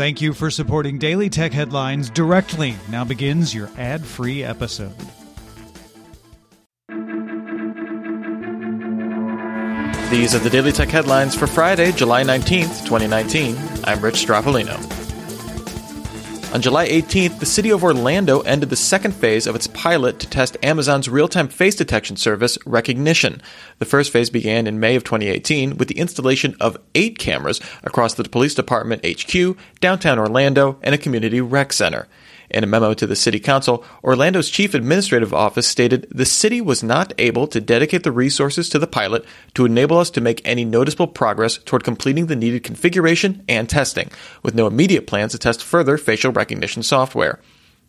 Thank you for supporting Daily Tech Headlines directly. Now begins your ad free episode. These are the Daily Tech Headlines for Friday, July 19th, 2019. I'm Rich Stroffolino. On July 18th, the city of Orlando ended the second phase of its pilot to test Amazon's real-time face detection service, Rekognition. The first phase began in May of 2018 with the installation of eight cameras across the police department HQ, downtown Orlando, and a community rec center. In a memo to the City Council, Orlando's Chief Administrative Office stated the city was not able to dedicate the resources to the pilot to enable us to make any noticeable progress toward completing the needed configuration and testing, with no immediate plans to test further facial recognition software.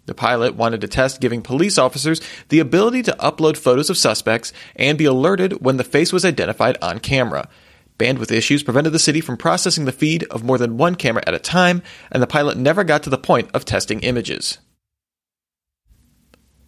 The pilot wanted to test giving police officers the ability to upload photos of suspects and be alerted when the face was identified on camera. Bandwidth issues prevented the city from processing the feed of more than one camera at a time, and the pilot never got to the point of testing images.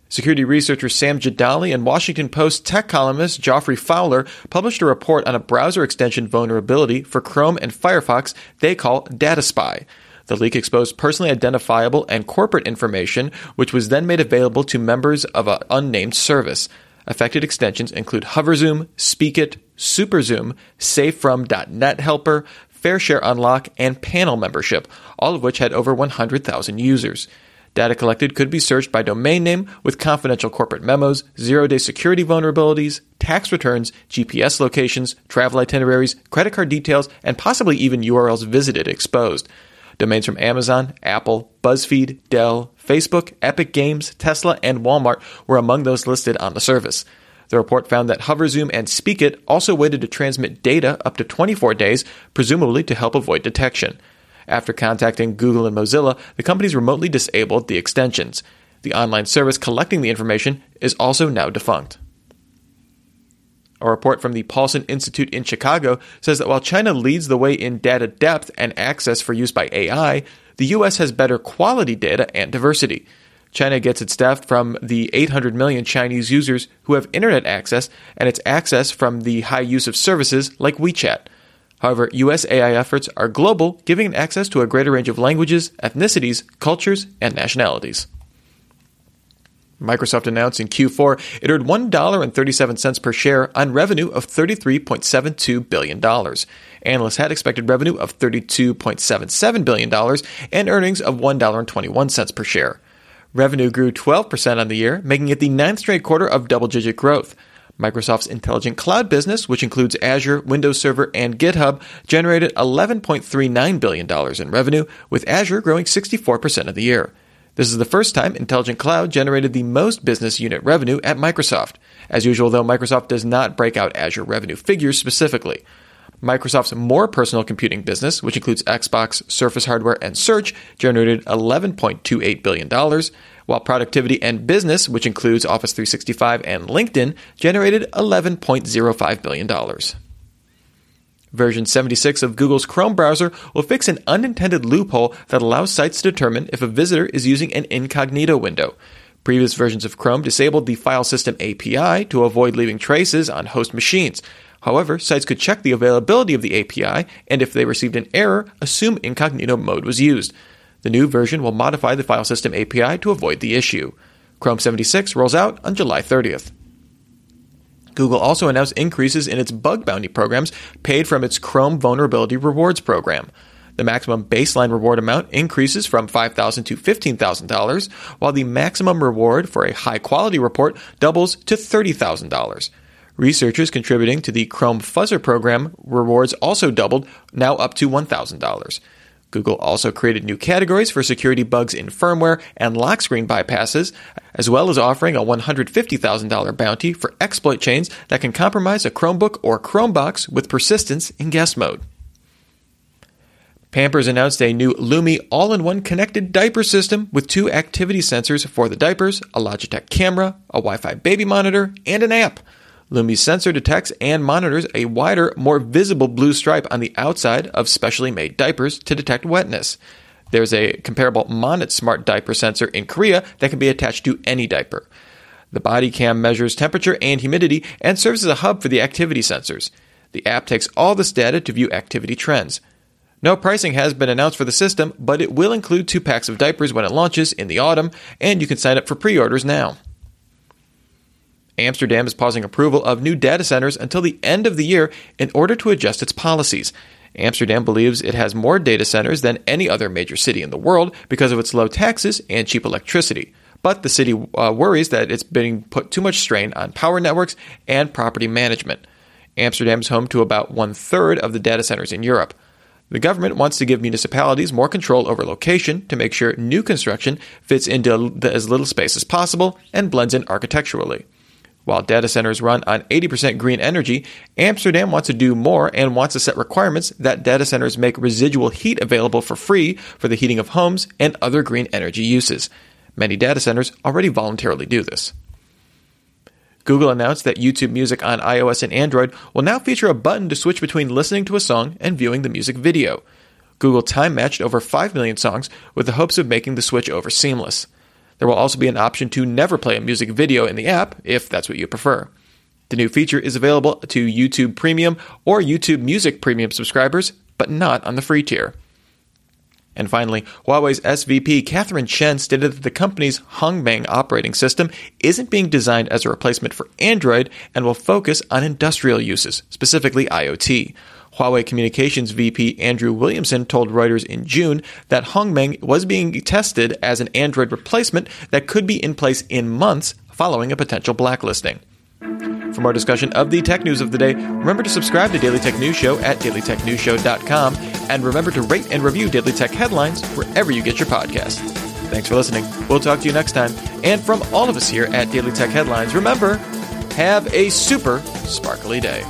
Security researcher Sam Jadali and Washington Post tech columnist Geoffrey Fowler published a report on a browser extension vulnerability for Chrome and Firefox they call DataSpii. The leak exposed personally identifiable and corporate information, which was then made available to members of an unnamed service. Affected extensions include HoverZoom, Speakit, SuperZoom, SaveFrom.net Helper, FairShare Unlock, and Panel membership, all of which had over 100,000 users. Data collected could be searched by domain name with confidential corporate memos, zero day security vulnerabilities, tax returns, GPS locations, travel itineraries, credit card details, and possibly even URLs visited exposed. Domains from Amazon, Apple, BuzzFeed, Dell, Facebook, Epic Games, Tesla, and Walmart were among those listed on the service. The report found that HoverZoom and Speakit also waited to transmit data up to 24 days, presumably to help avoid detection. After contacting Google and Mozilla, the companies remotely disabled the extensions. The online service collecting the information is also now defunct. A report from the Paulson Institute in Chicago says that while China leads the way in data depth and access for use by AI, the US has better quality data and diversity. China gets its data from the 800 million Chinese users who have internet access and its access from the high use of services like WeChat. However, US AI efforts are global, giving access to a greater range of languages, ethnicities, cultures, and nationalities. Microsoft announced in Q4 it earned $1.37 per share on revenue of $33.72 billion. Analysts had expected revenue of $32.77 billion and earnings of $1.21 per share. Revenue grew 12% on the year, making it the ninth straight quarter of double digit growth. Microsoft's intelligent cloud business, which includes Azure, Windows Server, and GitHub, generated $11.39 billion in revenue, with Azure growing 64% of the year. This is the first time Intelligent Cloud generated the most business unit revenue at Microsoft. As usual, though, Microsoft does not break out Azure revenue figures specifically. Microsoft's more personal computing business, which includes Xbox, Surface hardware, and Search, generated $11.28 billion, while productivity and business, which includes Office 365 and LinkedIn, generated $11.05 billion. Version 76 of Google's Chrome browser will fix an unintended loophole that allows sites to determine if a visitor is using an incognito window. Previous versions of Chrome disabled the file system API to avoid leaving traces on host machines. However, sites could check the availability of the API and if they received an error, assume incognito mode was used. The new version will modify the file system API to avoid the issue. Chrome 76 rolls out on July 30th. Google also announced increases in its bug bounty programs paid from its Chrome Vulnerability Rewards program. The maximum baseline reward amount increases from $5,000 to $15,000, while the maximum reward for a high quality report doubles to $30,000. Researchers contributing to the Chrome Fuzzer program rewards also doubled, now up to $1,000. Google also created new categories for security bugs in firmware and lock screen bypasses, as well as offering a $150,000 bounty for exploit chains that can compromise a Chromebook or Chromebox with persistence in guest mode. Pampers announced a new Lumi all in one connected diaper system with two activity sensors for the diapers, a Logitech camera, a Wi Fi baby monitor, and an app. Lumi's sensor detects and monitors a wider, more visible blue stripe on the outside of specially made diapers to detect wetness. There's a comparable Monit smart diaper sensor in Korea that can be attached to any diaper. The body cam measures temperature and humidity and serves as a hub for the activity sensors. The app takes all this data to view activity trends. No pricing has been announced for the system, but it will include two packs of diapers when it launches in the autumn, and you can sign up for pre orders now. Amsterdam is pausing approval of new data centers until the end of the year in order to adjust its policies. Amsterdam believes it has more data centers than any other major city in the world because of its low taxes and cheap electricity. But the city uh, worries that it's being put too much strain on power networks and property management. Amsterdam is home to about one third of the data centers in Europe. The government wants to give municipalities more control over location to make sure new construction fits into as little space as possible and blends in architecturally. While data centers run on 80% green energy, Amsterdam wants to do more and wants to set requirements that data centers make residual heat available for free for the heating of homes and other green energy uses. Many data centers already voluntarily do this. Google announced that YouTube Music on iOS and Android will now feature a button to switch between listening to a song and viewing the music video. Google time matched over 5 million songs with the hopes of making the switch over seamless. There will also be an option to never play a music video in the app if that's what you prefer. The new feature is available to YouTube Premium or YouTube Music Premium subscribers, but not on the free tier. And finally, Huawei's SVP Catherine Chen stated that the company's Hongmeng operating system isn't being designed as a replacement for Android and will focus on industrial uses, specifically IoT. Huawei Communications VP Andrew Williamson told Reuters in June that Hongmeng was being tested as an Android replacement that could be in place in months following a potential blacklisting. For more discussion of the tech news of the day, remember to subscribe to Daily Tech News Show at dailytechnewsshow.com and remember to rate and review Daily Tech headlines wherever you get your podcasts. Thanks for listening. We'll talk to you next time. And from all of us here at Daily Tech Headlines, remember, have a super sparkly day.